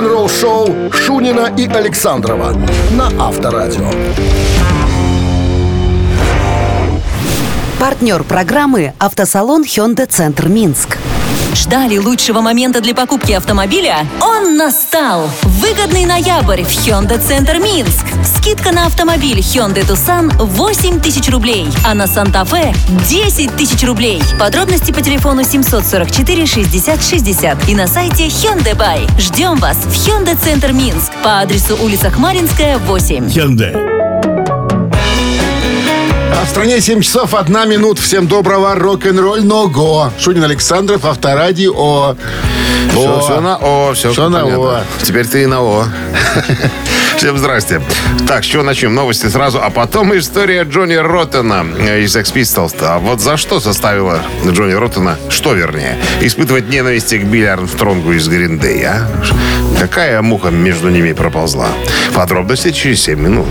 рок-н-ролл-шоу Шунина и Александрова на Авторадио. Партнер программы «Автосалон Hyundai Центр Минск». Ждали лучшего момента для покупки автомобиля? Он настал! Выгодный ноябрь в Hyundai Центр Минск. Скидка на автомобиль Hyundai Tucson 8 тысяч рублей, а на Santa Fe 10 тысяч рублей. Подробности по телефону 744 60 60 и на сайте Hyundai Buy. Ждем вас в Hyundai Центр Минск по адресу улица Хмаринская, 8. Hyundai. А в стране 7 часов 1 минут. Всем доброго рок-н-ролльного. Шунин Александров, Авторадио. О. Все, все на О, все, Всё на понятно. О. Теперь ты и на О. Всем здрасте. Так, с чего начнем? Новости сразу, а потом история Джонни Роттена э, из Sex Pistols. А вот за что заставила Джонни Роттена, что вернее, испытывать ненависть к Билли Армстронгу из Гриндей, а? Какая муха между ними проползла? Подробности через 7 минут.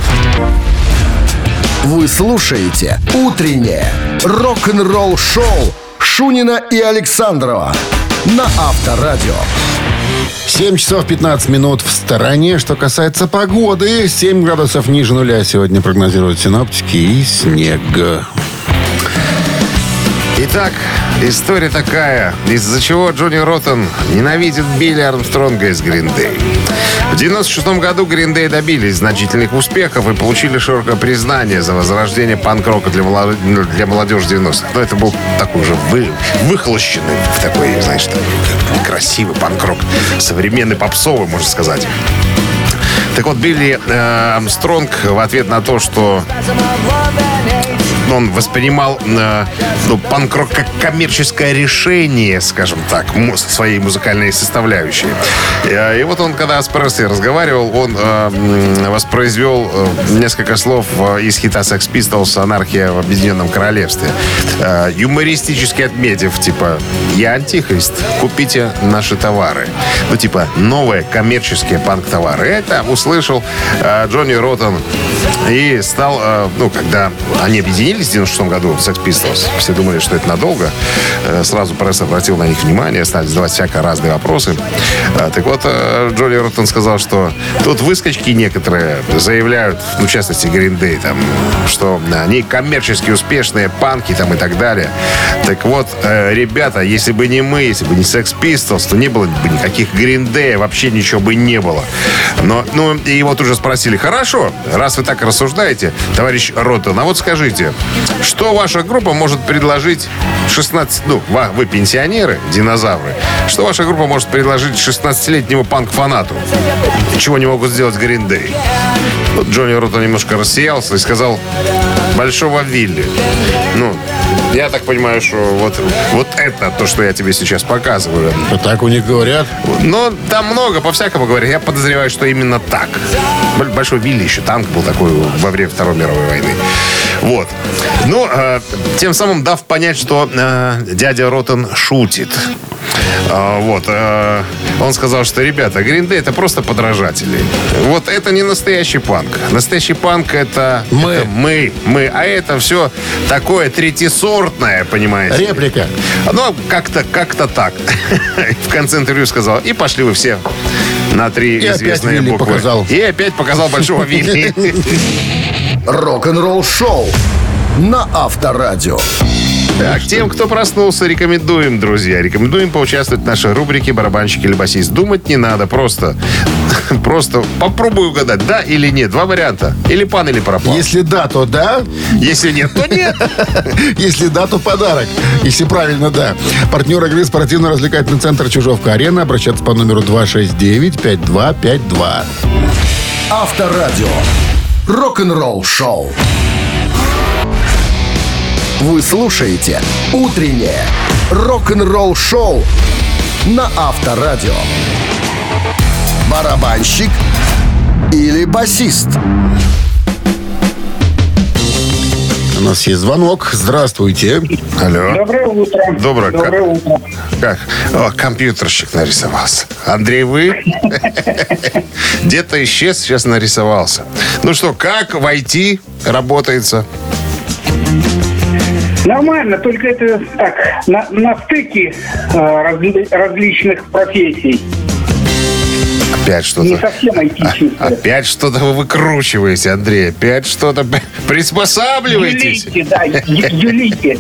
Вы слушаете «Утреннее рок-н-ролл-шоу» Шунина и Александрова на Авторадио. 7 часов 15 минут в стороне. Что касается погоды, 7 градусов ниже нуля сегодня прогнозируют синоптики и снег. Итак, история такая, из-за чего Джонни Роттен ненавидит Билли Армстронга из Гриндей. В 96 году Гриндей добились значительных успехов и получили широкое признание за возрождение панк-рока для, моло- для молодежи 90-х. Но это был такой уже вы, выхолощенный, такой, знаешь, красивый панк-рок. Современный попсовый, можно сказать. Так вот, Билли э, Армстронг в ответ на то, что он воспринимал э, ну, панк-рок как коммерческое решение, скажем так, му- своей музыкальной составляющей. Э, И вот он, когда с Пресли разговаривал, он э, воспроизвел э, несколько слов э, из хита Sex Pistols «Анархия в Объединенном Королевстве», Э, юмористически отметив, типа, «Я антихрист, купите наши товары». Ну, типа, новые коммерческие панк-товары. Это услышал э, Джонни Роттен и стал, э, ну, когда они объединились в 96 году, Sex Pistols, все думали, что это надолго. Э, Сразу пресса обратил на них внимание, стали задавать всякие разные вопросы. Э, Так вот, э, Джонни Роттен сказал, что тут выскочки некоторые заявляют, ну, в частности, Day, там, что они коммерчески успешные панки там и так далее. Так вот, ребята, если бы не мы, если бы не Sex Pistols, то не было бы никаких Day, вообще ничего бы не было. Но, ну, и его тут же спросили, хорошо, раз вы так рассуждаете, товарищ Роттен, а вот скажите, что ваша группа может предложить 16, ну, вы пенсионеры, динозавры, что ваша группа может предложить 16-летнему панк-фанату? Чего не могут сделать Day? Вот Джонни Роттен немножко рассеялся и сказал, большого Вилли. Ну, я так понимаю, что вот, вот это то, что я тебе сейчас показываю. Вот так у них говорят. Но там много, по-всякому говорят. Я подозреваю, что именно так. Большой Вилли еще танк был такой во время Второй мировой войны. Вот. Ну, э, тем самым дав понять, что э, дядя Ротен шутит. А, вот. э, он сказал, что, ребята, Day это просто подражатели. Вот это не настоящий панк. Настоящий панк это Мы. это мы, мы. А это все такое третьесортное, понимаете? ли. Реплика. Ну, как-то, как-то так. В конце интервью сказал, и пошли вы все на три И известные буквы. показал. И опять показал большого Вилли. Рок-н-ролл-шоу на Авторадио. Так, тем, кто проснулся, рекомендуем, друзья. Рекомендуем поучаствовать в нашей рубрике «Барабанщик или басист». Думать не надо, просто, просто попробуй угадать, да или нет. Два варианта. Или пан, или пропал. Если да, то да. Если нет, то нет. Если да, то подарок. Если правильно, да. Партнер игры спортивно-развлекательный центр «Чужовка-арена». Обращаться по номеру 269-5252. Авторадио. Рок-н-ролл-шоу. Вы слушаете «Утреннее рок-н-ролл-шоу» на Авторадио. Барабанщик или басист? У нас есть звонок. Здравствуйте. Алло. Доброе утро. Доброе. Доброе утро. Как? О, компьютерщик нарисовался. Андрей, вы? Где-то исчез, сейчас нарисовался. Ну что, как в IT работается? Нормально, только это так, на, на стыке э, разли- различных профессий. Опять что-то. Не совсем айтишнее. Опять что-то вы выкручиваете, Андрей. Опять что-то приспосабливаетесь. Юлите, да, юлите.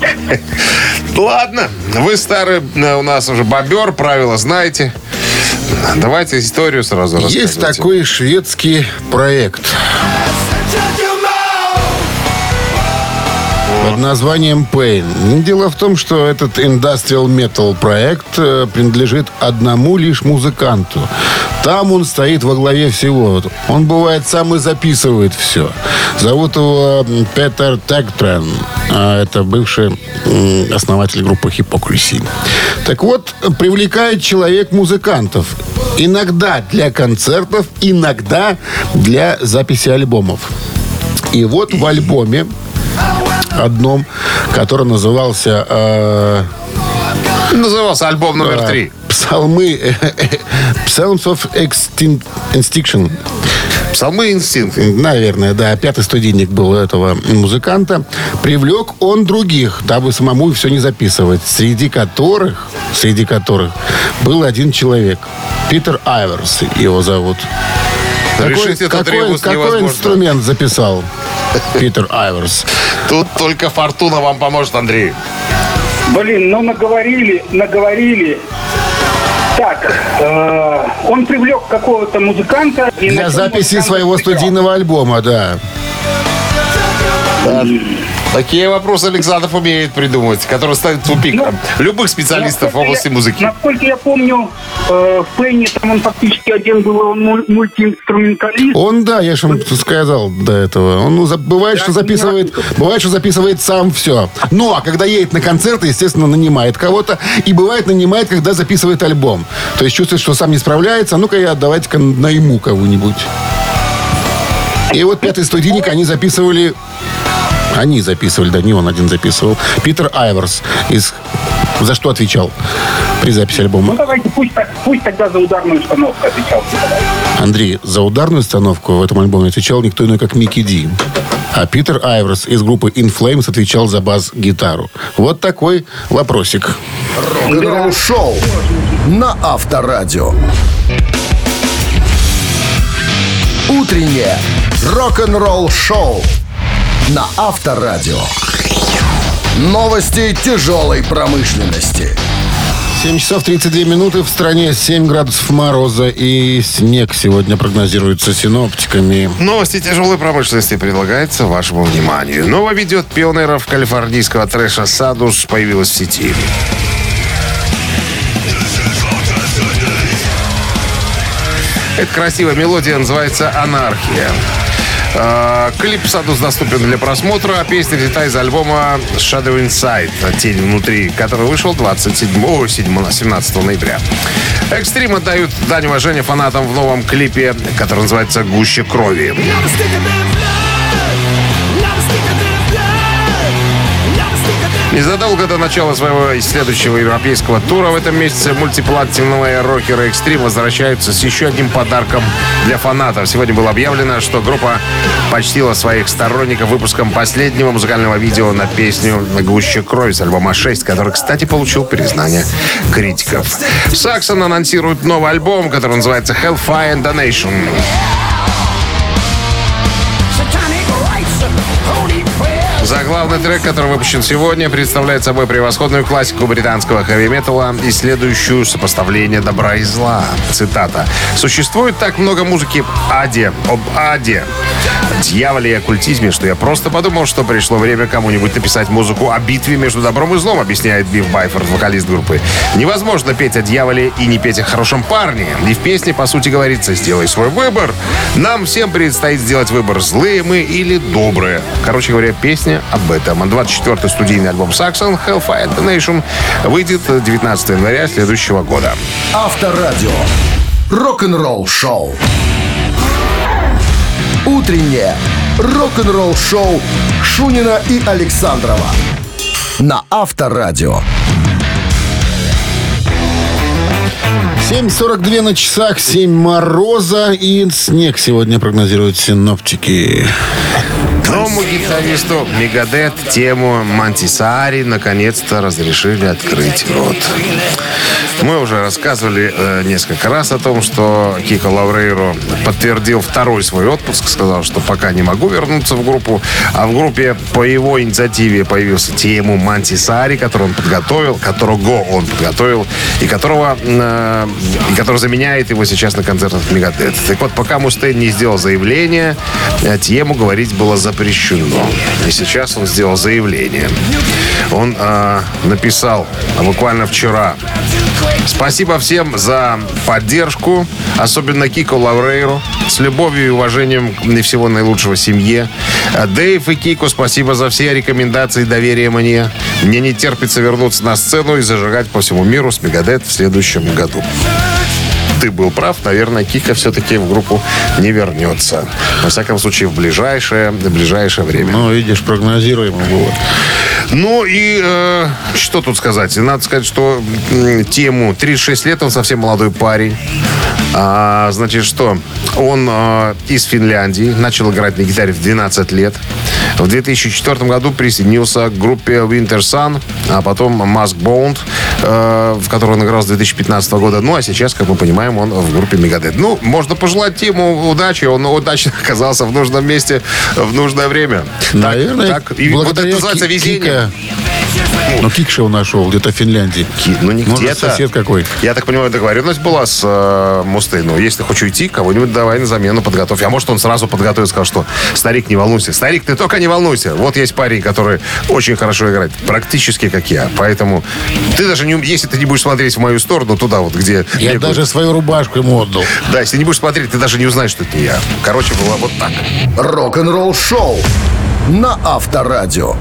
Ладно, вы старый э, у нас уже бобер, правила знаете. Давайте историю сразу рассказывайте. Есть такой шведский проект под названием Pain. Дело в том, что этот Industrial Metal проект э, принадлежит одному лишь музыканту. Там он стоит во главе всего. Он бывает сам и записывает все. Зовут его Петер Тегтрен. А Это бывший основатель группы Hypocrisy. Так вот, привлекает человек музыкантов. Иногда для концертов, иногда для записи альбомов. И вот в альбоме одном, который назывался э, Назывался альбом номер три. Псалмы э, э, Psalms of Extin- Extinction. Псалмы инстинкт. Наверное, да. Пятый студийник был у этого музыканта. Привлек он других, дабы самому все не записывать. Среди которых, среди которых был один человек. Питер Айверс его зовут. Решить какой, какой невозможно. инструмент записал Питер Айверс? Тут только фортуна вам поможет, Андрей. Блин, ну наговорили, наговорили. Так, э, он привлек какого-то музыканта. и Для записи своего студийного альбома, да. Такие вопросы Александров умеет придумывать, которые ставят в тупик Ну, любых специалистов в области я- музыки. Насколько я помню, э, в Пенни там он фактически один был, он муль- мультиинструменталист. Он, да, я же вам сказал до этого. Он ну, бывает, что записывает, бывает, что записывает сам все. Ну, а когда едет на концерты, естественно, нанимает кого-то. И бывает, нанимает, когда записывает альбом. То есть чувствует, что сам не справляется. Ну-ка я давайте-ка найму кого-нибудь. И вот пятый студийник они записывали... Они записывали, да, не он один записывал. Питер Айверс из... За что отвечал при записи Ну альбома? давайте, пусть, так- пусть тогда за ударную установку отвечал. Андрей, за ударную установку в этом альбоме отвечал никто иной, как Микки Ди. А Питер Айверс из группы In Flames отвечал за бас-гитару. Вот такой вопросик. Рок-н-ролл шоу на Авторадио. Утреннее рок-н-ролл шоу на Авторадио. Новости тяжелой промышленности. 7 часов 32 минуты. В стране 7 градусов мороза и снег сегодня прогнозируется синоптиками. Новости тяжелой промышленности предлагается вашему вниманию. Новое видео от пионеров калифорнийского трэша «Садус» появилось в сети. Эта красивая мелодия называется «Анархия». Э, Клип «Садус» доступен для просмотра, а песня взята из альбома «Shadow Inside» «Тень внутри», который вышел 27, о, 7, 17 ноября. Экстрим отдают дань уважения фанатам в новом клипе, который называется «Гуще крови». Незадолго до начала своего следующего европейского тура в этом месяце мультиплатиновые рокеры Extreme возвращаются с еще одним подарком для фанатов. Сегодня было объявлено, что группа почтила своих сторонников выпуском последнего музыкального видео на песню «Гуще крови» с альбома 6, который, кстати, получил признание критиков. Саксон анонсирует новый альбом, который называется Hellfire Donation. Заглавный трек, который выпущен сегодня, представляет собой превосходную классику британского хэви-металла, исследующую сопоставление добра и зла. Цитата. «Существует так много музыки аде, об аде, дьяволе и оккультизме, что я просто подумал, что пришло время кому-нибудь написать музыку о битве между добром и злом», объясняет Биф Байфорд, вокалист группы. «Невозможно петь о дьяволе и не петь о хорошем парне. И в песне, по сути, говорится, сделай свой выбор. Нам всем предстоит сделать выбор, злые мы или добрые». Короче говоря, песня об этом. 24-й студийный альбом Saxon Hellfire and Donation выйдет 19 января следующего года. Авторадио. Рок-н-ролл шоу. Утреннее рок-н-ролл шоу Шунина и Александрова на Авторадио. 7.42 на часах, 7 мороза и снег сегодня прогнозируют синоптики. Новому гитаристу Мегадет тему Мантисари наконец-то разрешили открыть рот. Мы уже рассказывали э, несколько раз о том, что Кико Лаврейро подтвердил второй свой отпуск, сказал, что пока не могу вернуться в группу, а в группе по его инициативе появился тему Мантисари, который он подготовил, которого он подготовил, и которого э, и который заменяет его сейчас на концертах Мегадет. Так вот, пока Мустейн не сделал заявление, э, тему говорить было запрещено. И сейчас он сделал заявление. Он э, написал а буквально вчера. Спасибо всем за поддержку, особенно Кико Лаврейру. С любовью и уважением и всего наилучшего семье. А Дэйв и Кико, спасибо за все рекомендации и доверие мне. Мне не терпится вернуться на сцену и зажигать по всему миру с Мегадет в следующем году ты был прав. Наверное, Кика все-таки в группу не вернется. Во всяком случае, в ближайшее, в ближайшее время. Ну, видишь, прогнозируемо было. Ну и э, что тут сказать? Надо сказать, что м, тему 36 лет, он совсем молодой парень. А, значит, что? Он э, из Финляндии, начал играть на гитаре в 12 лет. В 2004 году присоединился к группе Winter Sun, а потом Mask Bound, э, в которой он играл с 2015 года. Ну, а сейчас, как мы понимаем, он в группе Megadeth. Ну, можно пожелать Тиму удачи. Он удачно оказался в нужном месте в нужное время. Наверное, так, так. И вот это называется Ки- везение. Кика. Ну, Кикша он нашел где-то в Финляндии. Ки- Ну, не Может, где-то. сосед какой. Я так понимаю, договоренность была с э, Мустейну. Если ты хочешь уйти, кого-нибудь давай на замену подготовь. А может, он сразу подготовил и сказал, что старик, не волнуйся. Старик, ты только не волнуйся. Вот есть парень, который очень хорошо играет. Практически как я. Поэтому ты даже не... ум- Если ты не будешь смотреть в мою сторону, туда вот, где... Я бегают- даже свою рубашку ему отдал. Да, если не будешь смотреть, ты даже не узнаешь, что это не я. Короче, было вот так. Рок-н-ролл шоу на Авторадио.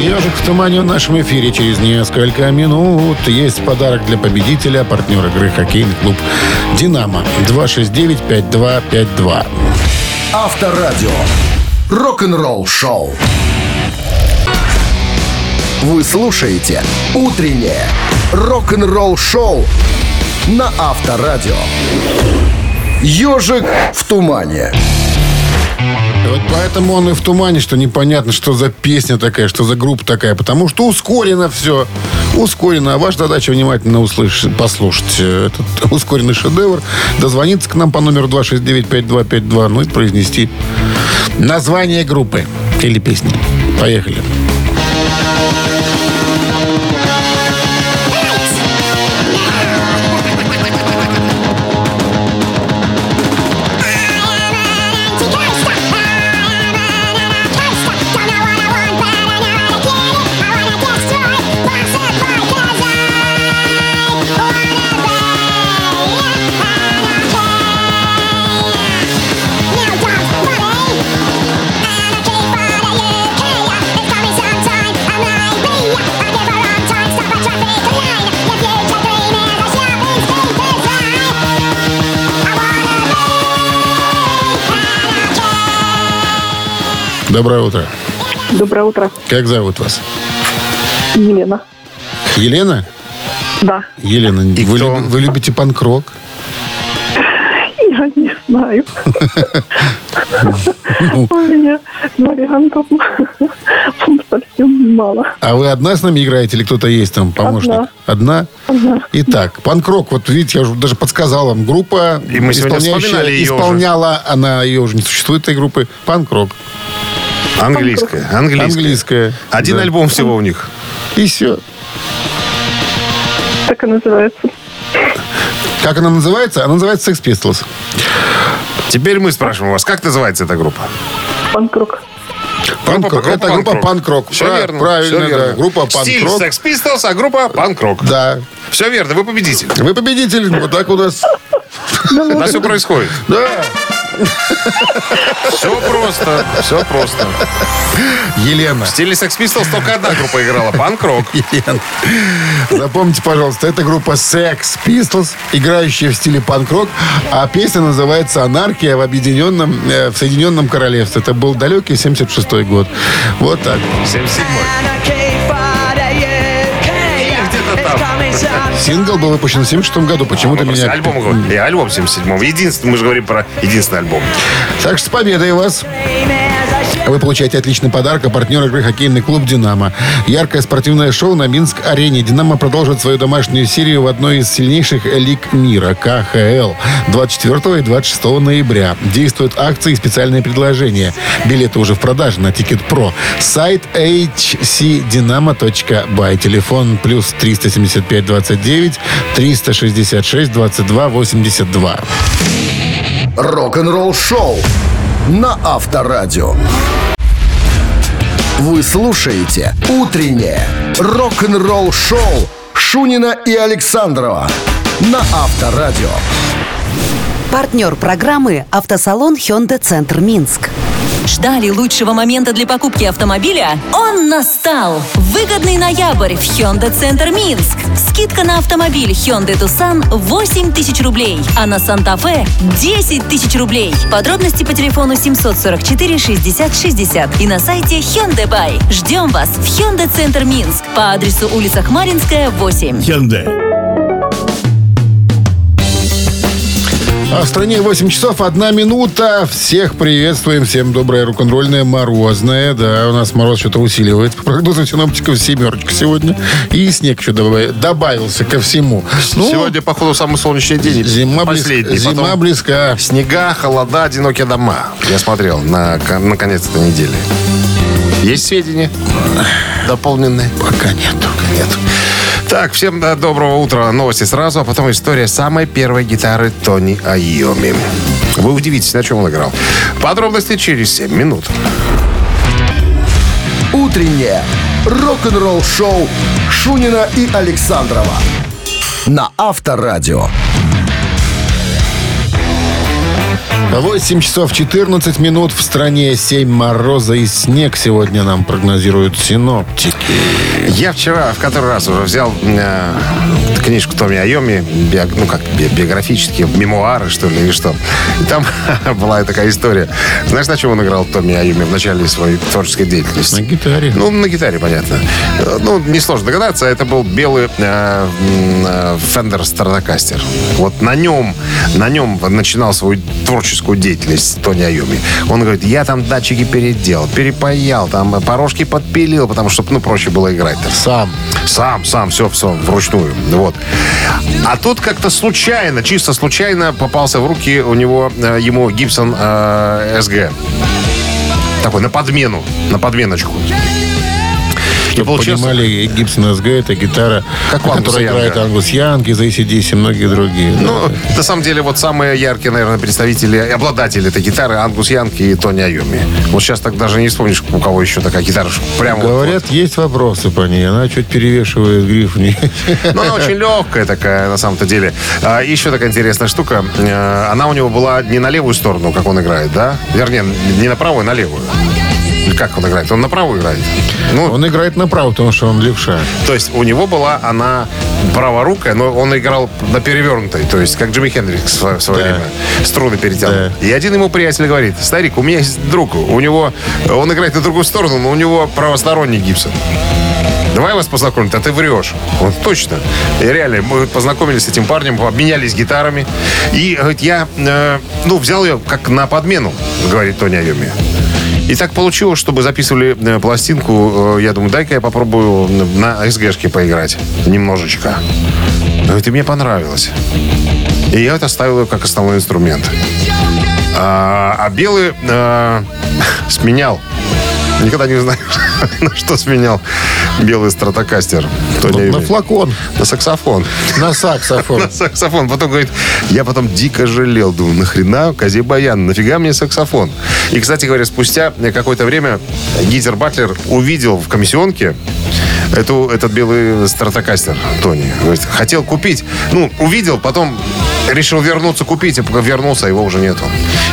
Ежик в тумане в нашем эфире через несколько минут. Есть подарок для победителя, партнер игры хоккейный клуб «Динамо». 269-5252. Авторадио. Рок-н-ролл шоу. Вы слушаете «Утреннее рок-н-ролл шоу» на Авторадио. «Ежик в тумане». Вот поэтому он и в тумане, что непонятно, что за песня такая, что за группа такая. Потому что ускорено все. Ускорено. А ваша задача внимательно услышать, послушать э, этот ускоренный шедевр. Дозвониться к нам по номеру 269-5252. Ну и произнести название группы или песни. Поехали. Доброе утро. Доброе утро, Как зовут вас? Елена. Елена? Да, Елена, И вы, кто? люби- вы любите панк-рок? я не знаю. У меня вариантов совсем мало. А вы одна с нами играете или кто-то есть там помощник? Одна. Итак, панк-рок, вот видите, я уже даже подсказал вам. Группа, И мы сегодня исполняющая- исполняла, она ее уже не существует, этой группы, панк-рок. Английская. Английская. Английская. Один Да. альбом всего у них. И все. Так и называется. Как она называется? Она называется Sex Pistols. Теперь мы спрашиваем вас, как называется эта группа? Панк-рок. Это группа панк-рок. Все Пра- верно. Правильно, все верно. да. Группа Стиль панк-рок. Sex Pistols, а группа панк-рок. Да. Все верно, вы победитель. Вы победитель. Вот так у нас. Да все происходит. Да. Все просто. Все просто. Елена. В стиле Sex Pistols только одна группа играла. Панк-рок. Елена. Запомните, пожалуйста, это группа Sex Pistols, играющая в стиле панк-рок, а песня называется «Анархия в объединенном, э, в Соединенном Королевстве». Это был далекий 76-й год. Вот так. 77-й. Сингл был выпущен в 76 году. Почему-то Мы просто меня... Альбом. И альбом 77-м. Единственный, мы же говорим про единственный альбом. Так что с победой вас. Вы получаете отличный подарок, а партнер игры хоккейный клуб «Динамо». Яркое спортивное шоу на Минск-арене. «Динамо» продолжит свою домашнюю серию в одной из сильнейших лиг мира – КХЛ. 24 и 26 ноября. Действуют акции и специальные предложения. Билеты уже в продаже на Ticketpro. Сайт hcdinamo.by. Телефон плюс 375 29 366 22 82. Рок-н-ролл шоу на Авторадио. Вы слушаете «Утреннее рок-н-ролл шоу» Шунина и Александрова на Авторадио. Партнер программы «Автосалон Hyundai Центр Минск». Ждали лучшего момента для покупки автомобиля? Он настал! Выгодный ноябрь в Hyundai Центр Минск. Скидка на автомобиль Hyundai Tucson 8 тысяч рублей, а на Санта-Фе 10 тысяч рублей. Подробности по телефону 744 60 60 и на сайте Hyundai Buy. Ждем вас в Hyundai Центр Минск по адресу улица Хмаринская, 8. А в стране 8 часов 1 минута. Всех приветствуем. Всем доброе рок-н-ролльное морозное. Да, у нас мороз что-то усиливается. По прогнозу синоптиков семерочка сегодня. И снег еще добав- добавился ко всему. Ну, Сегодня, походу, самый солнечный день. зима, Последний. зима Потом близка. Снега, холода, одинокие дома. Я смотрел на, на конец этой недели. Есть сведения дополненные? Пока нету. Нет. Так, всем доброго утра. Новости сразу, а потом история самой первой гитары Тони Айоми. Вы удивитесь, на чем он играл. Подробности через 7 минут. «Утреннее рок-н-ролл шоу» Шунина и Александрова на Авторадио. 8 часов 14 минут в стране 7 мороза и снег сегодня нам прогнозируют синоптики. Я вчера в который раз уже взял э, книжку Томи Айоми, био- ну как, би- биографические, мемуары, что ли, или что. И там была такая история. Знаешь, на чем он играл Томи Айоми в начале своей творческой деятельности? На гитаре. Ну, на гитаре, понятно. Э, Ну, несложно догадаться, это был белый э, э, Fender Stratocaster. Вот на нем, на нем начинал свою творческую деятельность Тони Айоми. Он говорит, я там датчики переделал, перепаял, там порожки подпилил, потому что, ну, проще было играть. Сам. Сам, сам, все, все, вручную. Вот. А тут как-то случайно, чисто случайно попался в руки у него, э, ему Гибсон э, СГ. Такой, на подмену, на подменочку. Чтобы получился- понимали, Гибсон СГ это гитара, Как которой играет. Ангус Янг, из ACDC и многие другие. Ну, на самом деле, вот самые яркие, наверное, представители, обладатели этой гитары Ангус Янг и Тони Айоми. Вот сейчас так даже не вспомнишь, у кого еще такая гитара. Прямо вот- Говорят, есть вопросы по ней. Она чуть перевешивает гриф. Ну, она очень легкая такая, на самом-то деле. А, еще такая интересная штука. Э, Она у него была не на левую сторону, как он играет, да? Вернее, не на правую, а на левую. Как он играет? Он на правую играет? Ну, Он играет направо, потому что он левша. то есть у него была она праворукая, но он играл на перевернутой, то есть как Джимми Хендрикс в свое, Да. время. Струны перетянул. И один ему приятель говорит, старик, у меня есть друг, у него, он играет на другую сторону, но у него правосторонний гипсон. Давай вас познакомим, а ты врешь. Он точно. И реально, мы познакомились с этим парнем, обменялись гитарами. И, говорит, я, э, ну, взял ее как на подмену, говорит Тони Айоми. И так получилось, чтобы записывали э, пластинку. э, я думаю, дай-ка я попробую на СГшке поиграть немножечко. Говорит, и мне понравилось. И я это ставил её как основной инструмент. А, а белый э, сменял. Никогда не знаешь, на что сменял белый стратокастер. На флакон, На саксофон. на саксофон. На саксофон. Потом говорит, я потом дико жалел. Думаю, нахрена Козе Баян? Нафига мне саксофон? И, кстати говоря, спустя какое-то время Гитер Батлер увидел в комиссионке эту, этот белый стратокастер Тони. Говорит, хотел купить. Ну, увидел, потом решил вернуться купить, а пока вернулся, его уже нету.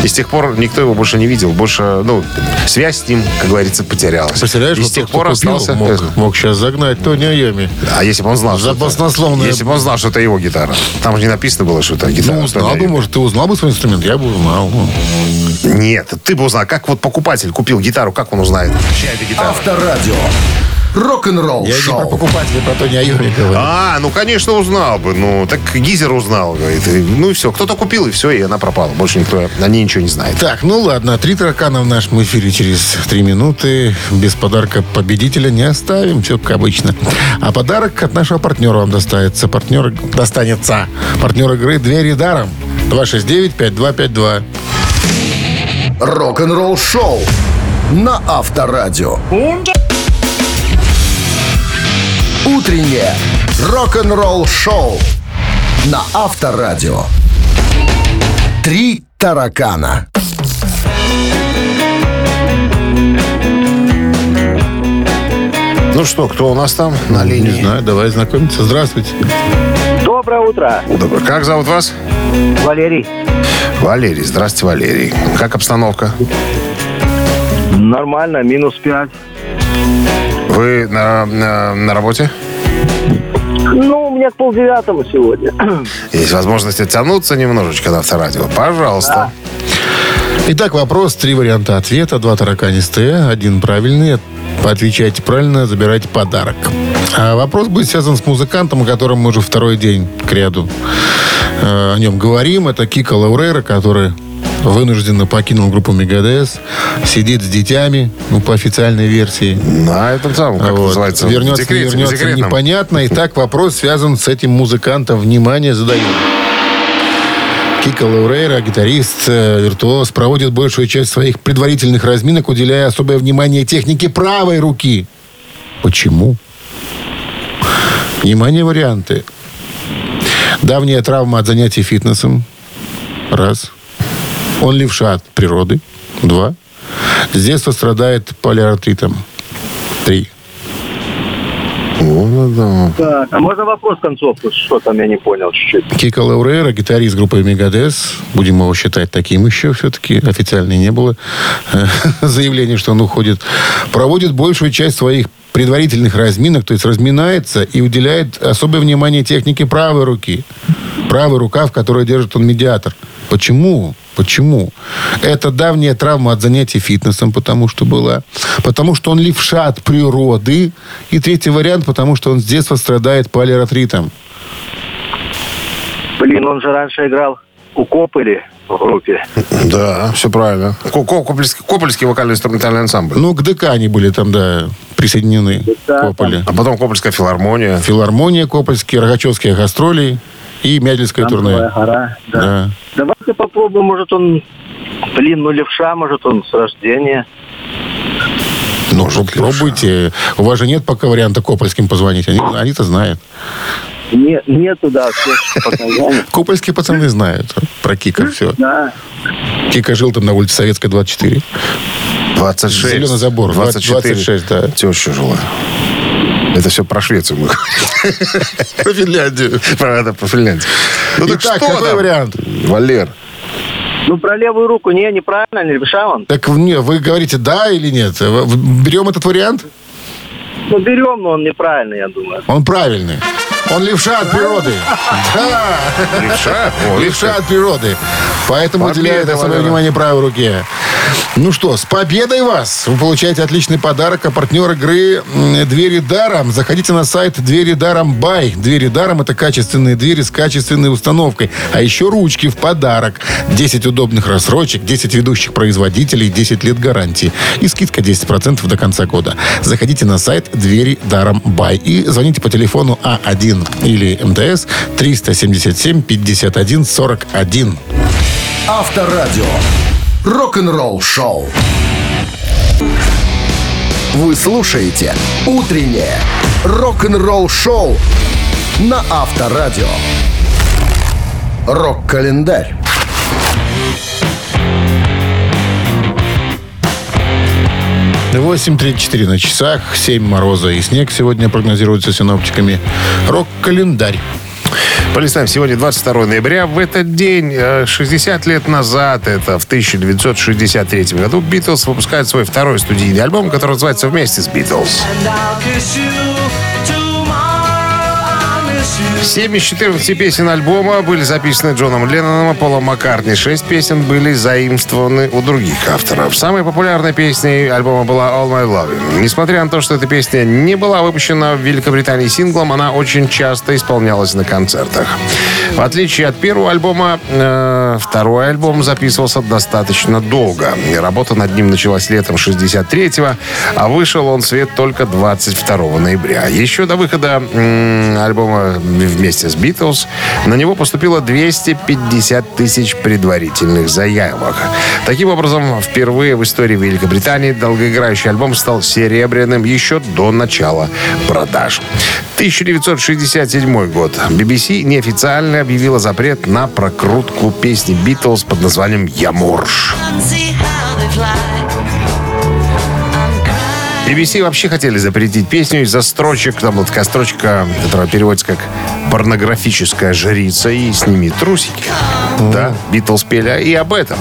И с тех пор никто его больше не видел. Больше, ну, связь с ним, как говорится, потерялась. Представляешь, И с тех пор купил, остался... мог, мог сейчас загнать Тони Айоми. А если бы он знал, За что это- баснословное- Если бы он знал, что это его гитара. Там же не написано было, что это гитара. Ну, узнал бы, может, ты узнал бы свой инструмент, я бы узнал. Ну, Нет, ты бы узнал, как вот покупатель купил гитару, как он узнает, чья это гитара? Авторадио. Рок-н-ролл Я не про шоу. покупателя, про Тони Айоми говорю. А, ну, конечно, узнал бы. Ну, так Гизер узнал, говорит. И, Ну и все. Кто-то купил, и все, и она пропала. Больше никто о ней ничего не знает. Так, ну ладно, три таракана в нашем эфире через три минуты. Без подарка победителя не оставим, все как обычно. А подарок от нашего партнера вам достается. Партнер достанется. Партнер игры «Двери даром». 269-5252. Рок-н-ролл шоу на Авторадио. Утреннее рок-н-ролл шоу на Авторадио. Три таракана. Ну что, кто у нас там на Не линии? знаю, давай знакомиться. Здравствуйте. Доброе утро, Добро. Как зовут вас? Валерий. Валерий. Здравствуйте, Валерий. Как обстановка? Нормально, минус пять. Вы на, на, на работе? Ну, у меня к полдевятому сегодня. Есть возможность оттянуться немножечко на авторадио? Пожалуйста. Итак, вопрос, три варианта ответа, два тараканистые, один правильный. Отвечайте правильно, забирайте подарок. А вопрос будет связан с музыкантом, о котором мы уже второй день к ряду э, о нем говорим. Это Кика Лаурейра, который вынужденно покинул группу Мегадес, сидит с детьми, ну, по официальной версии. На этом самом, как Вот. называется? Вернется, декрете, не вернется, декретном. непонятно. Итак, вопрос связан с этим музыкантом. Внимание, задаем. Кика Лаурейра, гитарист, э, виртуоз, проводит большую часть своих предварительных разминок, уделяя особое внимание технике правой руки. Почему? Внимание, варианты. Давняя травма от занятий фитнесом. Раз. Он левша от природы. Два. С детства страдает полиартритом. Три. Ну, да. Так, а можно вопрос концовку? Что там, я не понял чуть-чуть. Кика Лаурейра, гитарист группы Мегадес, будем его считать таким еще все-таки, официально не было э, заявления, что он уходит, проводит большую часть своих предварительных разминок, то есть разминается и уделяет особое внимание технике правой руки. Правая рука, в которой держит он медиатор. Почему? Почему? Это давняя травма от занятий фитнесом, потому что была. Потому что он левша от природы. И третий вариант, потому что он с детства страдает полиартритом. Блин, он же раньше играл у Кополи в группе. Да, все правильно. Ко- Ко- Копольский, Копольский вокально-инструментальный ансамбль. Ну, к ДК они были там, да, присоединены. Да, Кополи. А потом Копольская филармония. Филармония Копольские, Рогачевские гастроли и Мядельское Тамбовая турне. гора. Да. Да. Давайте попробуем, может он... Блин, ну левша, может он с рождения. Ну, пробуйте. У вас же нет пока варианта Копольским позвонить. Они, они-то знают. Не, нету, да. Копольские пацаны знают про Кика все. Да. Кика жил там на улице Советская, 24. 26. Зеленый забор. 24. 26, да. Теща жила. Это все про Швецию мы Про Финляндию. Про это, про Финляндию. Ну так Итак, что какой вариант? Валер. Ну, про левую руку, не, неправильно, не левша он. Так не, вы говорите да или нет? Берем этот вариант? Ну, берем, но он неправильный, я думаю. Он правильный. Он левша от природы. Да. Левша? О, Левша от природы. Поэтому Победа, особое внимание правой руке. Ну что, с победой вас! Вы получаете отличный подарок. А партнер игры «Двери даром». Заходите на сайт «Двери даром бай». «Двери даром» — это качественные двери с качественной установкой. А еще ручки в подарок. 10 удобных рассрочек, 10 ведущих производителей, 10 лет гарантии. И скидка 10% до конца года. Заходите на сайт «Двери даром бай» и звоните по телефону А1 или МТС 377 51 41. Авторадио. Рок-н-ролл шоу. Вы слушаете «Утреннее рок-н-ролл шоу» на Авторадио. Рок-календарь. Восемь тридцать четыре на часах, 7 мороза и снег сегодня прогнозируется синоптиками. Рок-календарь. Полистаем. Сегодня 22 ноября. В этот день, э, 60 лет назад, это в 1963 году, Битлз выпускают свой второй студийный альбом, который называется «Вместе с Битлз». You tomorrow. I'll miss you 7 из 14 песен альбома были записаны Джоном Ленноном и Полом Маккартни. Шесть песен были заимствованы у других авторов. Самой популярной песней альбома была All My Loving. Несмотря на то, что эта песня не была выпущена в Великобритании синглом, она очень часто исполнялась на концертах. В отличие от первого альбома, э, второй альбом записывался достаточно долго. Работа над ним началась летом 63-го, а вышел он в свет только 22 ноября. Еще до выхода м, альбома вместе с Битлз на него поступило 250 тысяч предварительных заявок. Таким образом, впервые в истории Великобритании долгоиграющий альбом стал серебряным еще до начала продаж. 1967 год. BBC неофициально объявила запрет на прокрутку песни Битлз под названием «Я морж». BBC вообще хотели запретить песню из-за строчек. Там вот такая строчка, которая переводится как «порнографическая жрица» и «сними трусики». Да, Битлз пели и об этом.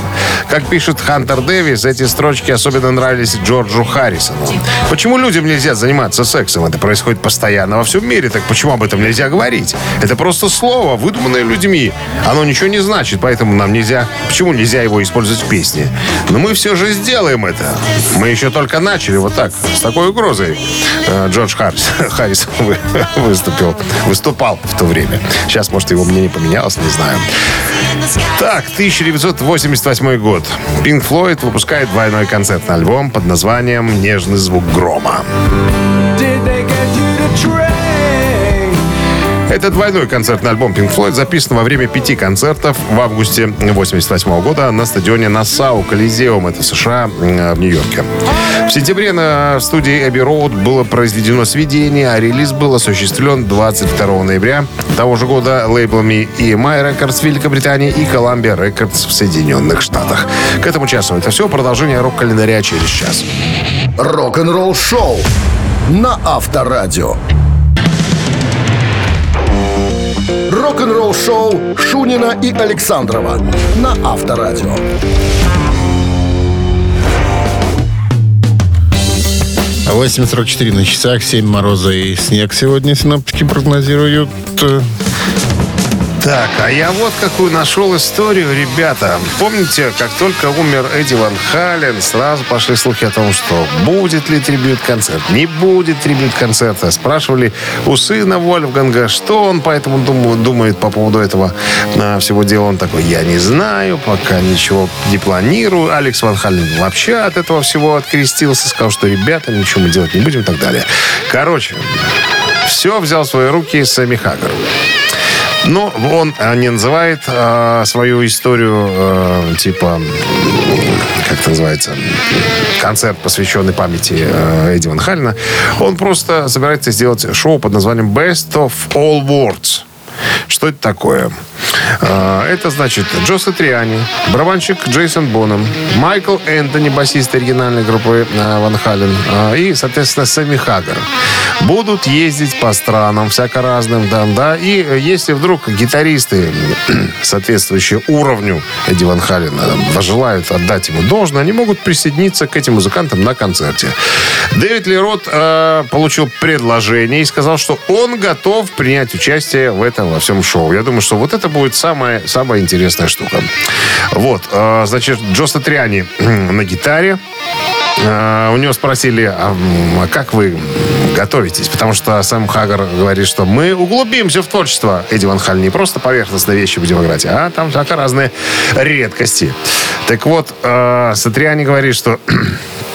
Как пишет Хантер Дэвис, эти строчки особенно нравились Джорджу Харрисону. Почему людям нельзя заниматься сексом? Это происходит постоянно во всем мире. Так почему об этом нельзя говорить? Это просто слово, выдуманное людьми. Оно ничего не значит, поэтому нам нельзя... Почему нельзя его использовать в песне? Но мы все же сделаем это. Мы еще только начали вот так, с такой угрозой. Э, Джордж Харрис, Харрис вы- выступил, выступал в то время. Сейчас, может, его мнение поменялось, не знаю. Так, 1988 год. Pink Floyd выпускает двойной концертный альбом под названием «Нежный звук грома». Это двойной концертный альбом Pink Floyd записан во время пяти концертов в августе 1988 года на стадионе Нассау Колизеум, это США, э, в Нью-Йорке. В сентябре на студии Эбби Роуд было произведено сведение, а релиз был осуществлен 22 ноября того же года лейблами EMI Records в Великобритании и Columbia Records в Соединенных Штатах. К этому часу это все. Продолжение рок-календаря через час. Рок-н-ролл шоу на Авторадио. Рок-н-ролл шоу Шунина и Александрова на Авторадио. 8.44 на часах, 7 мороза и снег сегодня синоптики прогнозируют. Так, а я вот какую нашел историю, ребята. Помните, как только умер Эдди Ван Хален, сразу пошли слухи о том, что будет ли трибют-концерт, не будет трибют-концерта. Спрашивали у сына Вольфганга, что он поэтому дум- думает по поводу этого а, всего дела. Он такой, я не знаю, пока ничего не планирую. Алекс Ван Хален вообще от этого всего открестился, сказал, что ребята, ничего мы делать не будем и так далее. Короче, все взял в свои руки Сэмми Хаггар. Но он э, не называет э, свою историю э, типа, как это называется, концерт, посвященный памяти э, Эдди Ван Халлена. Он просто собирается сделать шоу под названием Best of All Worlds. Что это такое? А, Это значит Джо Сатриани, барабанщик Джейсон Боном, Майкл Энтони, басист оригинальной группы а, Ван Хален а, и, соответственно, Сэмми Хаггар. Будут ездить по странам всяко разным, да, да. И если вдруг гитаристы, соответствующие уровню Эдди Ван Халена, пожелают отдать ему должное, они могут присоединиться к этим музыкантам на концерте. Дэвид Лерот э, получил предложение и сказал, что он готов принять участие в этом во всем шоу. Я думаю, что вот это будет самая, самая интересная штука. Вот, э, значит, Джо Сатриани на гитаре. Э, У него спросили, а а как вы готовитесь? Потому что сам Хаггар говорит, что мы углубимся в творчество Эдди Ван Халь. Не просто поверхностные вещи будем играть, а там всяко разные редкости. Так вот, Сатриани говорит, что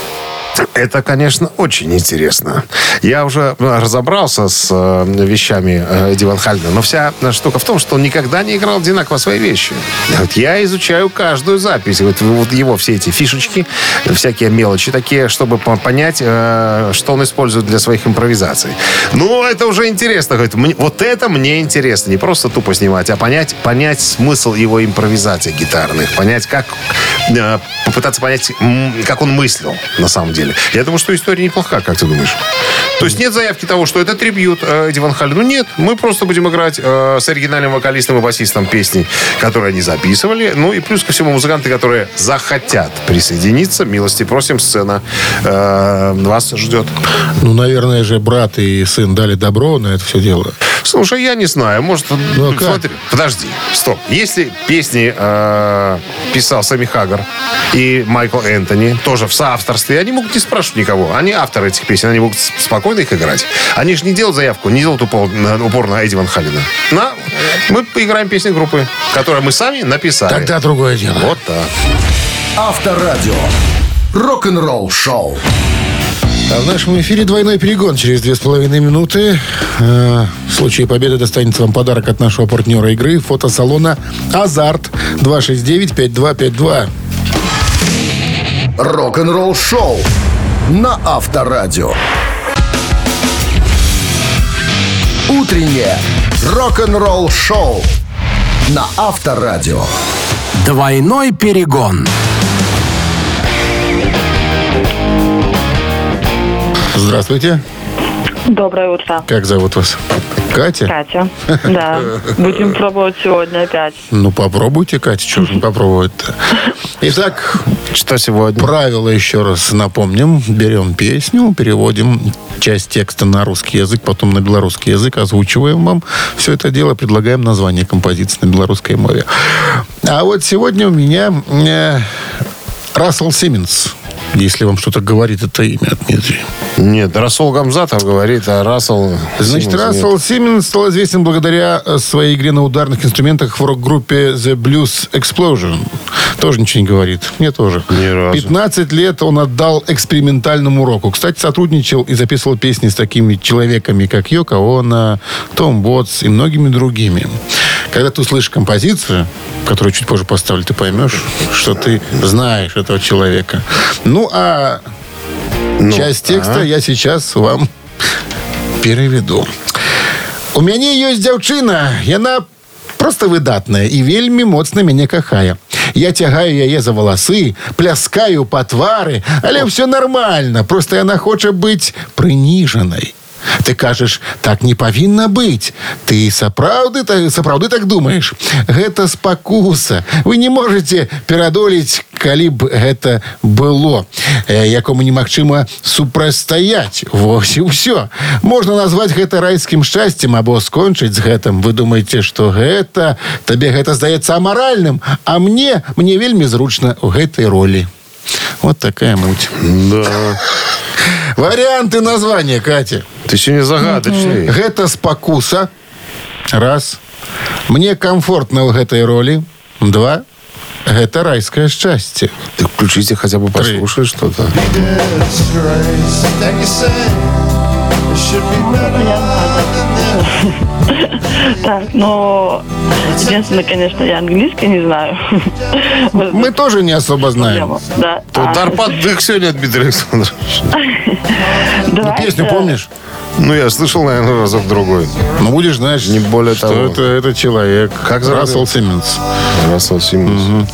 это, конечно, очень интересно. Я уже э, разобрался с э, вещами э, Эдди Ван Хальна, но вся э, штука в том, что он никогда не играл одинаково свои вещи. Вот я изучаю каждую запись, вот, вот его все эти фишечки, всякие мелочи такие, чтобы по- понять, что он использует для своих импровизаций. Ну, это уже интересно. Говорит, «Мне- вот это мне интересно. Не просто тупо снимать, а понять, понять смысл его импровизаций гитарных, понять, как попытаться понять, как он мыслил на самом деле. Деле. Я думаю, что история неплоха, как ты думаешь? То есть нет заявки того, что это трибьют э, Эдди Ван Хален. Ну нет, мы просто будем играть э, с оригинальным вокалистом и басистом песни, которые они записывали. Ну и плюс ко всему музыканты, которые захотят присоединиться, милости просим, сцена э, вас ждет. Ну, наверное же, брат и сын дали добро на это все дело. Слушай, я не знаю, может, Ну, а как? смотри, подожди, стоп. Если песни э, писал Сами Хаггар и Майкл Энтони, тоже в соавторстве, они могут не спрашивать никого. Они авторы этих песен, они могут спокойно их играть. Они же не делают заявку, не делают упор на, упор на Эдди Ван Халина. На, мы поиграем песни группы, которые мы сами написали. Тогда другое дело. Вот так. Авторадио. Рок-н-ролл шоу. А в нашем эфире двойной перегон через две с половиной минуты. Э, В случае победы достанется вам подарок от нашего партнера игры фотосалона «Азарт» 269-5252. Рок-н-ролл шоу на Авторадио. Утреннее рок-н-ролл шоу на Авторадио. Двойной перегон. Здравствуйте. Доброе утро. Как зовут вас? Катя? Катя. Да. Будем пробовать сегодня опять. Ну, попробуйте, Катя, что же попробовать-то. Итак, Что сегодня? правила еще раз напомним. Берем песню, переводим часть текста на русский язык, потом на белорусский язык, озвучиваем вам все это дело, предлагаем название композиции на белорусской мове. А вот сегодня у меня э, Рассел Симмонс. Если вам что-то говорит это имя, Дмитрий. Нет, Расул Гамзатов говорит, а Рассел... Значит, Симмонс нет. Рассел Симмонс стал известен благодаря э, своей игре на ударных инструментах в рок-группе The Blues Explosion. Тоже ничего не говорит. Мне тоже. Ни разу. 15 лет он отдал экспериментальному року. Кстати, сотрудничал и записывал песни с такими человеками, как Йоко Оно, Том Ботс и многими другими. Когда ты услышишь композицию, которую чуть позже поставлю, ты поймешь, что ты знаешь этого человека. Ну, а часть текста я сейчас вам переведу. У мяне ёсць дзяўчына яна просто выдатная і вельмі моцна мяне кахае я цягаю яе за валасы пляскаю па твары але все нормально просто яна хоча быць прыніжанай ты кажаш так не павінна быць ты сапраўды так, сапраўды так думаешь гэта спакуса вы не можете перадолець калі б гэта было э, якому немагчыма супрацьстаяць вось і ўсё можна назваць гэта райскім шчасцем або скончыць з гэтым вы думаеце что гэта табе гэта здаецца амаральным а мне мне вельмі зручна у гэтай ролі вот такая муть Да. варианты названия Катя ты сегодня загадочный. гэта спакуса. Раз. Мне комфортна ў гэтай ролі два. Гэта райскае шчасце Ты включите хотя бы послушай что-то. Так, но единственное, конечно, я английский не знаю. мы тоже не особо знаем Да. То А, Дарпад дых сегодня, Дмитрий Александрович. давайте- песню помнишь Ну, я слышал, наверное, разок другой. ну будешь знаешь Не более что того. это, это человек Как зовут Рассел? Симмонс Рассел Симмонс.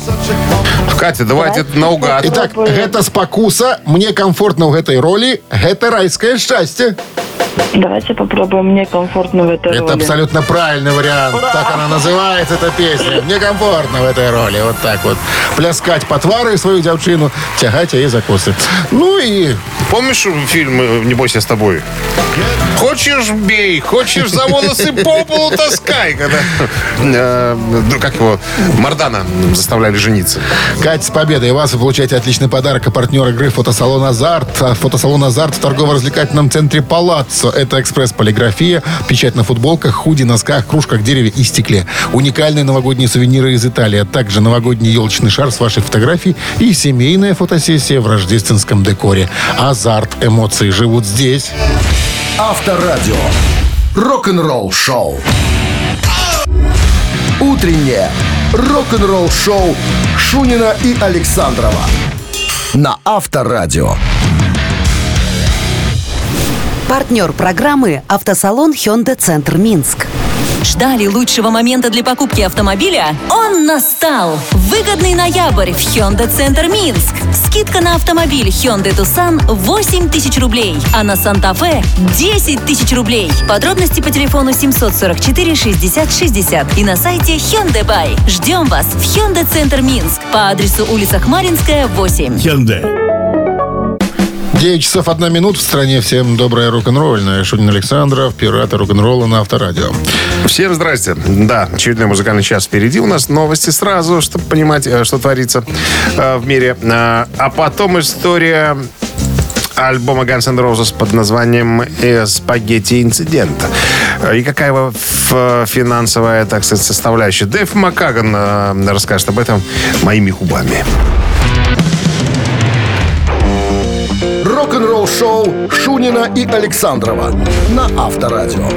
Катя, давайте наугад. Итак, гэта спакуса мне комфортна ў гэтай ролі гэта райскае шчасце Давайте попробуем. Мне комфортно в этой Это роли. абсолютно правильный вариант. Так она называется, эта песня. Мне комфортно в этой роли. Вот так вот. Пляскать по твары свою девчину, тягать ей за косы. Ну и Помнишь фильм «Не бойся с тобой»? Хочешь бей, хочешь за волосы по полу таскай. Когда, э, ну, как его, Мардана заставляли жениться. Кать, с победой вас вы получаете отличный подарок. А партнер игры фотосалон «Азарт». А Фотосалон «Азарт» в торгово-развлекательном центре «Палаццо». Это экспресс-полиграфия, печать на футболках, худи, носках, кружках, дереве и стекле. Уникальные новогодние сувениры из Италии, а также новогодний елочный шар с вашей фотографией и семейная фотосессия в рождественском декоре. «Азарт». Эмоции живут здесь. Авторадио. Рок-н-ролл шоу. Утреннее рок-н-ролл шоу Шунина и Александрова на Авторадио. Партнер программы «Автосалон Hyundai Центр Минск». Ждали лучшего момента для покупки автомобиля? Он настал! Выгодный ноябрь в Hyundai Центр Минск. Скидка на автомобиль Hyundai Tucson 8 тысяч рублей, а на Санта-Фе 10 тысяч рублей. Подробности по телефону 744 60 60 и на сайте Hyundai Buy. Ждем вас в Hyundai Центр Минск по адресу улица Хмаринская, 8. 9 часов 1 минут в стране. Всем доброе рок-н-ролльное. Шунин Александров, пираты рок-н-ролла на Авторадио. Всем здрасте. Да, очередной музыкальный час впереди. У нас новости сразу, чтобы понимать, э, что творится э, в мире. А а потом история альбома Guns N' Roses под названием э, «Спагетти инцидент». И какая его финансовая, так сказать, составляющая. Дэйв Маккаган э, расскажет об этом моими губами. Рок-н-ролл шоу Шунина и Александрова на Авторадио.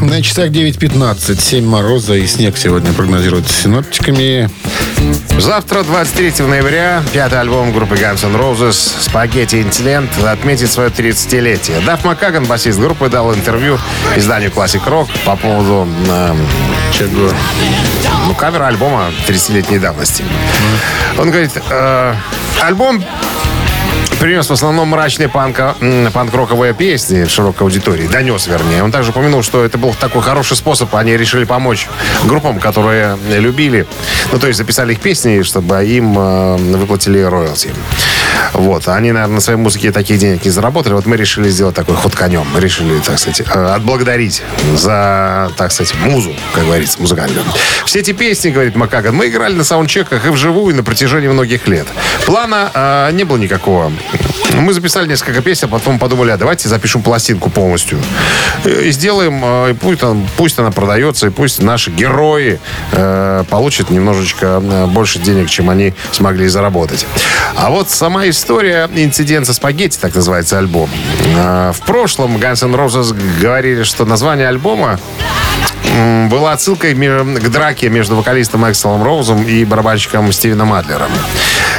На часах 9.15. 7 мороза и снег сегодня прогнозируют синоптиками. Завтра, 23 ноября, пятый альбом группы Guns N' Roses «Спагетти Инцидент» отметит свое 30-летие. Даф Маккаган, басист группы, дал интервью изданию Classic Rock по поводу э, чего? Ну, кавера альбома 30-летней давности. Он говорит, э, альбом принес в основном мрачные панка, панк-роковые песни широкой аудитории. Донес, вернее. Он также упомянул, что это был такой хороший способ. Они решили помочь группам, которые любили. Ну, то есть записали их песни, чтобы им э, выплатили роялти. Вот. Они, наверное, на своей музыке таких денег не заработали. Вот мы решили сделать такой ход конем. Мы решили, так сказать, э, отблагодарить за, так сказать, музу, как говорится, музыкальную. Все эти песни, говорит Макаган, мы играли на саундчеках и вживую на протяжении многих лет. Плана э, не было никакого. Мы записали несколько песен, а потом подумали, а давайте запишем пластинку полностью. И сделаем, э, и пусть, он- пусть она продается, и пусть наши герои э, получат немножечко э, больше денег, чем они смогли заработать. А вот сама история, инцидент со спагетти, так называется альбом. Э, в прошлом Guns N' Roses говорили, что название альбома м, была отсылкой к драке между вокалистом Экселом Роузом и барабанщиком Стивеном Адлером.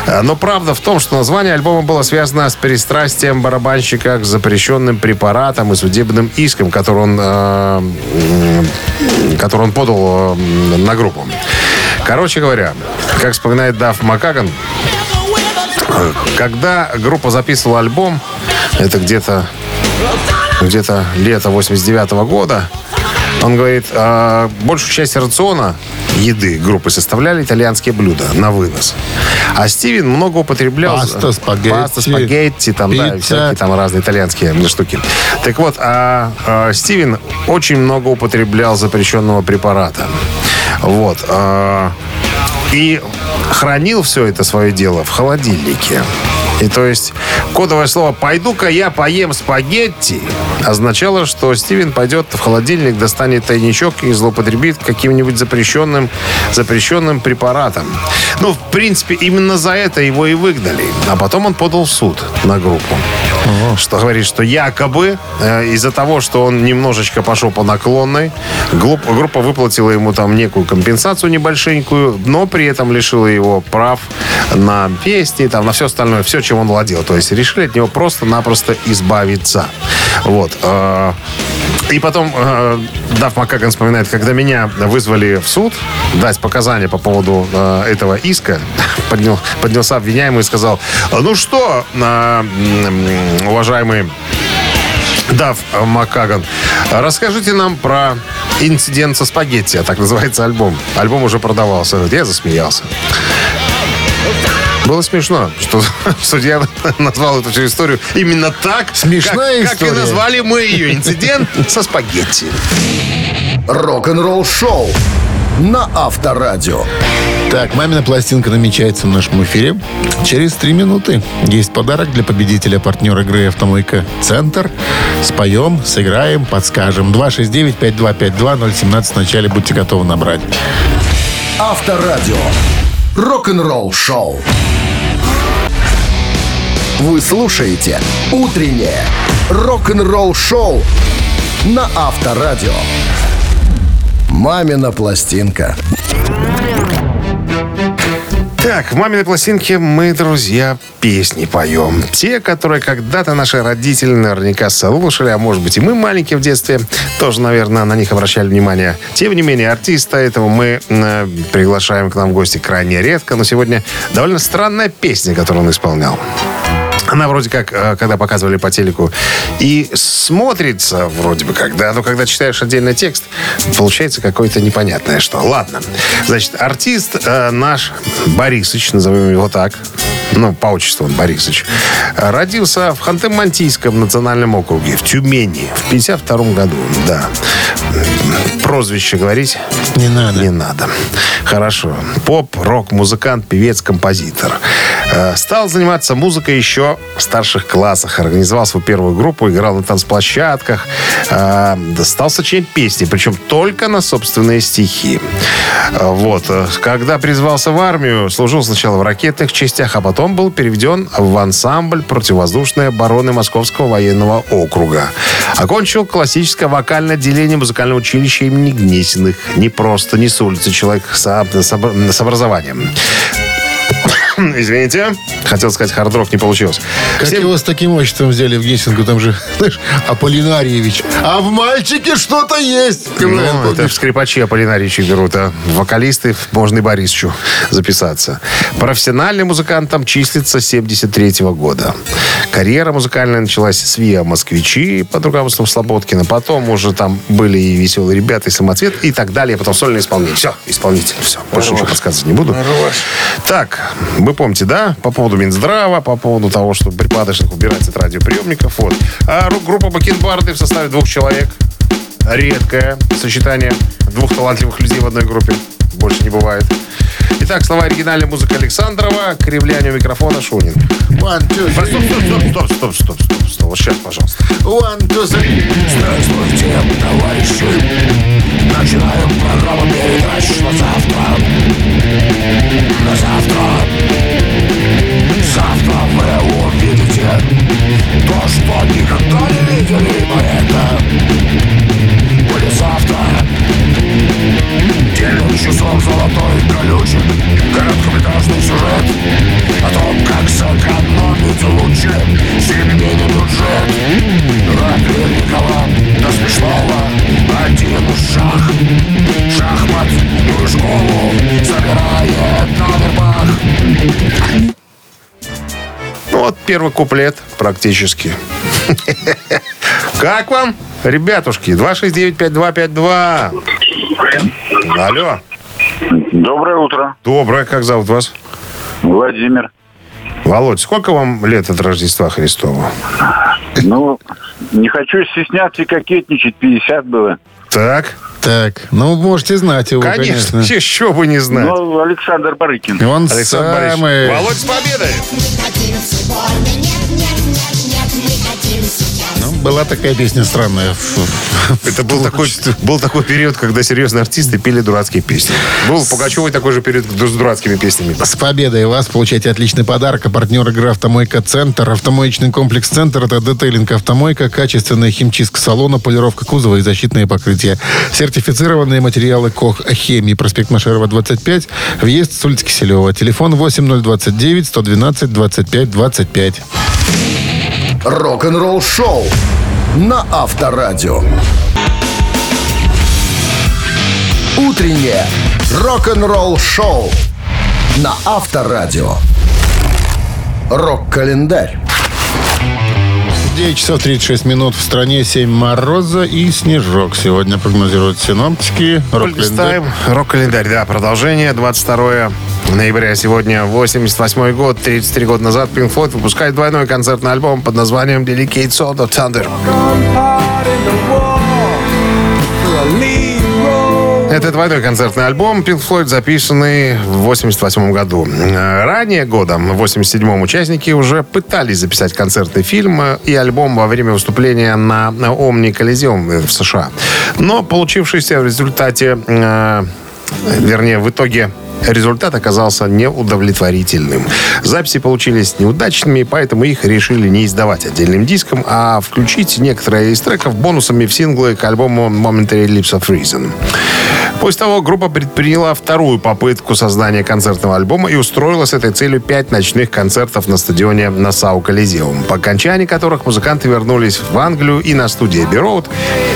Э, Но правда в том, что название альбома было связано с пристрастием барабанщика к запрещенным препаратам и судебным иском, который он, э, м, который он подал на группу. Короче говоря, как вспоминает Даф Макаган, когда группа записывала альбом, это где-то где-то лето 89 года, он говорит, «А, большую часть рациона еды группы составляли итальянские блюда на вынос. А Стивен много употреблял... Паста, спагетти, Паста, спагетти, там, да, пицца. всякие там разные итальянские штуки. Так вот, а, а Стивен очень много употреблял запрещенного препарата. Вот. а, и хранил все это свое дело в холодильнике. И то есть кодовое слово «пойду-ка я поем спагетти» означало, что Стивен пойдет в холодильник, достанет тайничок и злоупотребит каким-нибудь запрещенным, запрещенным препаратом. Ну, в принципе, именно за это его и выгнали. А потом он подал в суд на группу. Что говорит, что якобы э, из-за того, что он немножечко пошел по наклонной, глуп- группа выплатила ему там некую компенсацию небольшенькую, но при этом лишила его прав на песни, там, на все остальное, все, чем он владел. То есть решили от него просто-напросто избавиться. Вот. э, И потом э, Дав Макаган вспоминает, когда меня вызвали в суд дать показания по поводу э, этого иска, поднял, поднялся обвиняемый и сказал, ну что, уважаемый Дав Макаган, расскажите нам про инцидент со спагетти, а так называется альбом. Альбом уже продавался. Я засмеялся. Было смешно, что судья назвал эту всю историю именно так, Смешная как, как и история. назвали мы ее. Инцидент со спагетти. Рок-н-ролл шоу на Авторадио. Так, мамина пластинка намечается в нашем эфире. Через три минуты есть подарок для победителя, партнера игры «Автомойка Центр». Споем, сыграем, подскажем. 269-5252-017 в начале будьте готовы набрать. Авторадио. Рок-н-ролл шоу. Вы слушаете «Утреннее рок-н-ролл шоу» на Авторадио. «Мамина пластинка». Так, в маминой пластинке мы, друзья, песни поем. Те, которые когда-то наши родители наверняка слушали, а может быть и мы маленькие в детстве тоже, наверное, на них обращали внимание. Тем не менее, артиста этого мы э, приглашаем к нам в гости крайне редко, но сегодня довольно странная песня, которую он исполнял. Она вроде как, э, когда показывали по телеку, и смотрится вроде бы как, да, но когда читаешь отдельный текст, получается какое-то непонятное что. Ладно. Значит, артист э, наш Борисыч, назовем его так, ну, по отчеству он Борисыч, родился в Ханты-Мансийском национальном округе, в Тюмени, в 52 году, да. Прозвище говорить? Не надо. Не надо. Хорошо. Поп, рок, музыкант, певец, композитор. Э, Стал заниматься музыкой еще в старших классах. Организовал свою первую группу, играл на танцплощадках. Э, Стал сочинять песни, причем только на собственные стихи. Э, Вот. Когда призвался в армию, служил сначала в ракетных частях, а потом был переведен в ансамбль противовоздушной обороны Московского военного округа. Окончил классическое вокальное отделение музыкального училища имени Гнесиных. Не просто, не с улицы человек с, с с образованием. Извините. Хотел сказать, хард-рок не получилось. Как Всем- его с таким отчеством взяли в Гессингу? Там же, знаешь, Аполлинариевич. А в мальчике что-то есть. Ну, это в скрипачи Аполлинаричи берут, а вокалисты можно и Борисовичу записаться. Профессиональным музыкантом числится 73 года. Карьера музыкальная началась с ВИА «Москвичи» под руководством Слободкина. Потом уже там были и «Веселые ребята», и «Самоцвет», и так далее. Потом сольное исполнение. Все, исполнитель, все. Больше ничего подсказывать не буду. Так, вы помните, да? По поводу Минздрава, по поводу того, что припадочных убирать от радиоприемников. Вот. А ру- группа Бакенбарды в составе двух человек. Редкое сочетание двух талантливых людей в одной группе. Больше не бывает. Итак, слова оригинальной музыки Александрова, кривляние микрофона Шунин. One, two, Стоп, three. стоп, стоп, стоп, стоп, стоп, стоп, стоп. Вот сейчас, пожалуйста. One, two, three. Здравствуйте, товарищи! Начинаем программу передач на завтра. На завтра. Завтра вы увидите то, что никогда не видели, но это Девять часов золотой колючек, короткометражный сюжет о том, как сэкономить лучше, семейный бюджет. Великого до смешного один шаг Шахмат и школу собирает на вербах Ну, вот первый куплет практически. Как вам, ребятушки? 269-5252. Алло. Доброе утро, Доброе. Как зовут вас? Владимир. Володь, сколько вам лет от Рождества Христова? Ну, не хочу стесняться и кокетничать, 50 было. Так, Так, ну, можете знать его, конечно, конечно. еще бы не знать. Ну, Александр Барыкин. Он Александр Борисович. самый... Володь, с победой! Ну, была такая песня странная. Это был такой, был такой период, когда серьезные артисты пели дурацкие песни. Был Пугачевой такой же период с дурацкими песнями. С победой вас получаете отличный подарок. А партнер игры «Автомойка Центр». Автомоечный комплекс «Центр» — это детейлинг автомойка, качественная химчистка салона, полировка кузова и защитные покрытия. Сертифицированные материалы КОХ «Хемии». Проспект Машерова, 25. Въезд с улицы Киселева. Телефон 8029 112 25 25. Рок-н-ролл шоу на Авторадио. Утреннее рок-н-ролл шоу на Авторадио. Рок-календарь. 9 часов 36 минут в стране, 7 мороза и снежок. Сегодня прогнозируют синоптики. Рок-календарь. Рок-календарь, да, продолжение. 22 ноября сегодня, 88 год, 33 года назад Pink Floyd выпускает двойной концертный альбом под названием Delicate Soul of Thunder. Это двойной концертный альбом Pink Floyd, записанный в 88 году. Ранее годом, в 87-м, участники уже пытались записать концертный фильм и альбом во время выступления на Omni Coliseum в США. Но получившийся в результате, э, вернее, в итоге результат оказался неудовлетворительным. Записи получились неудачными, поэтому их решили не издавать отдельным диском, а включить некоторые из треков бонусами в синглы к альбому Momentary Lips of Reason. После того группа предприняла вторую попытку создания концертного альбома и устроила с этой целью пять ночных концертов на стадионе Нассау Колизеум, по окончании которых музыканты вернулись в Англию и на студии Road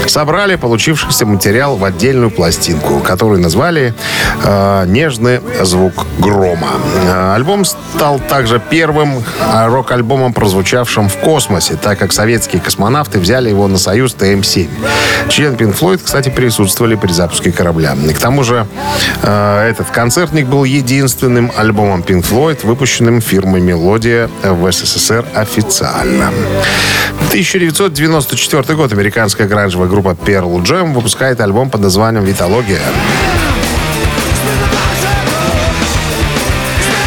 собрали получившийся материал в отдельную пластинку, которую назвали э, «Нежный звук грома». Э, Альбом стал также первым э, рок-альбомом, прозвучавшим в космосе, так как советские космонавты взяли его на Союз ТМ-7. Член Pink Floyd, кстати, присутствовали при запуске корабля. И к тому же э, этот концертник был единственным альбомом Pink Floyd, выпущенным фирмой «Мелодия» в СССР официально. 1994 год. Американская гранжевая группа Pearl Jam выпускает альбом под названием «Витология».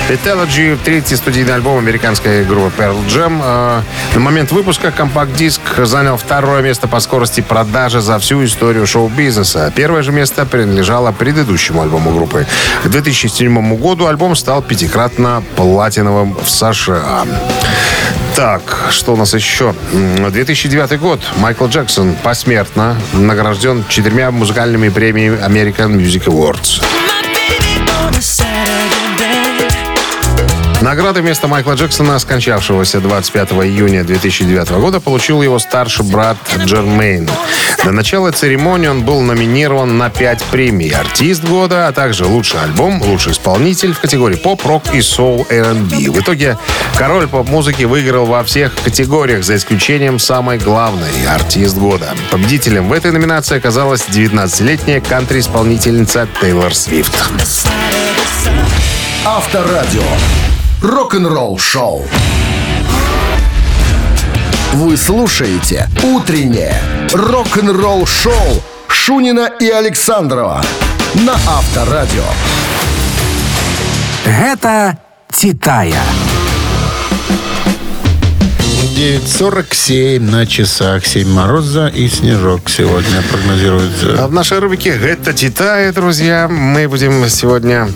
Vitalogy, третий студийный альбом американской группы Pearl Jam. Э, На момент выпуска компакт-диск занял второе место по скорости продажи за всю историю шоу-бизнеса. Первое же место принадлежало предыдущему альбому группы. К 2007 году альбом стал пятикратно платиновым в США. Так, что у нас еще? М, 2009 год. Майкл Джексон посмертно награжден четырьмя музыкальными премиями American Music Awards. Награды вместо Майкла Джексона, скончавшегося 25 июня 2009 года, получил его старший брат Джермейн. До начала церемонии он был номинирован на 5 премий. Артист года, а также лучший альбом, лучший исполнитель в категории поп, рок и соул R&B. В итоге король поп-музыки выиграл во всех категориях, за исключением самой главной – артист года. Победителем в этой номинации оказалась 19-летняя кантри-исполнительница Тейлор Свифт. Авторадио. Рок-н-ролл шоу. Вы слушаете «Утреннее рок-н-ролл шоу» Шунина и Александрова на Авторадио. Гэта Титая. 9.47 на часах. 7 мороза и снежок сегодня прогнозируется. А в нашей рубрике «Это Титая», друзья, мы будем сегодня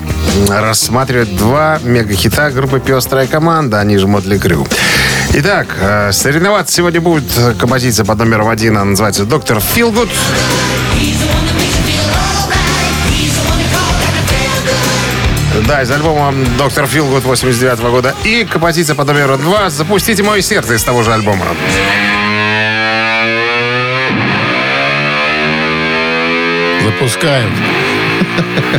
рассматривать два мегахита группы «Пестрая команда», они же «Мотли Крю». Итак, э, соревноваться сегодня будет композиция под номером один, она называется «Доктор Филгуд». Да, из альбома «Доктор Филгуд» 89 года. И композиция под номером два «Запустите мое сердце» из того же альбома. Запускаем.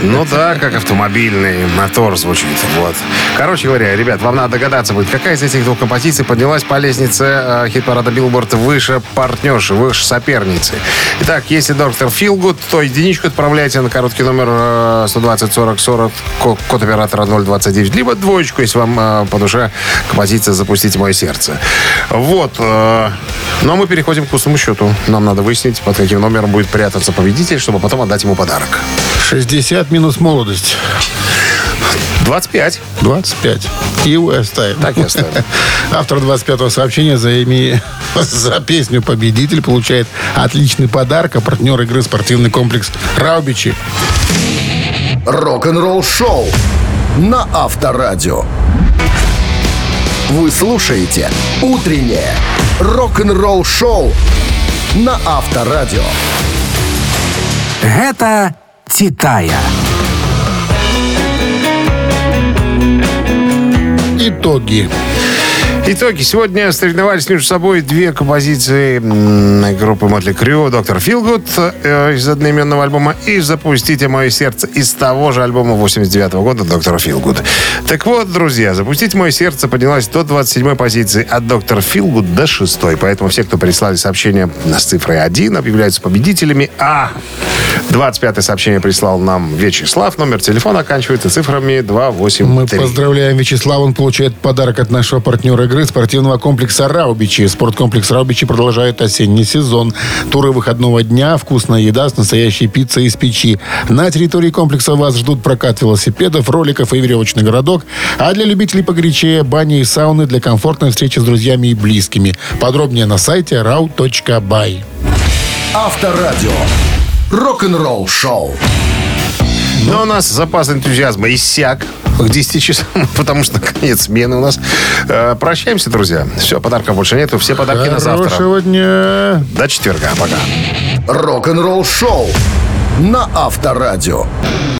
Ну да, как автомобильный мотор звучит. Вот. Короче говоря, ребят, вам надо догадаться будет, какая из этих двух композиций поднялась по лестнице э, хит-парада Билборд выше партнерши, выше соперницы. Итак, если доктор Feelgood, то единичку отправляйте на короткий номер э, 120 40 40, ко- код оператора 029, либо двоечку, если вам э, по душе композиция «Запустите мое сердце». Вот. э, ну а мы переходим к вкусному счету. Нам надо выяснить, под каким номером будет прятаться победитель, чтобы потом отдать ему подарок. 60 минус молодость. 25. 25. И оставим. Так и оставим. Автор 25-го сообщения за, ими- за песню «Победитель» получает отличный подарок, а партнер игры спортивный комплекс «Раубичи». Рок-н-ролл шоу на Авторадио. Вы слушаете «Утреннее рок-н-ролл шоу» на Авторадио. Гэта Титая. Итоги. Итоги. Сегодня соревновались между собой две композиции группы Мотли Крю, Доктор Филгуд э, из одноименного альбома и «Запустите мое сердце» из того же альбома 89 года Доктора Филгуд. Так вот, друзья, «Запустите мое сердце» поднялась до 27 позиции, а Доктор Филгуд до 6 Поэтому все, кто прислали сообщение с цифрой 1, объявляются победителями. А 25 сообщение прислал нам Вячеслав. Номер телефона оканчивается цифрами 283. Мы поздравляем Вячеслава. Он получает подарок от нашего партнера игры спортивного комплекса «Раубичи». Спорткомплекс «Раубичи» продолжает осенний сезон. Туры выходного дня, вкусная еда с настоящей пиццей из печи. На территории комплекса вас ждут прокат велосипедов, роликов и веревочный городок. А для любителей погорячее бани и сауны для комфортной встречи с друзьями и близкими. Подробнее на сайте rau.by. Авторадио. Рок-н-ролл шоу. Но у нас запас энтузиазма иссяк к 10 часам, потому что конец смены у нас. Э, Прощаемся, друзья. Все, подарков больше нету. Все подарки на завтра. Хорошего дня. До четверга. Пока. Рок-н-ролл шоу на Авторадио.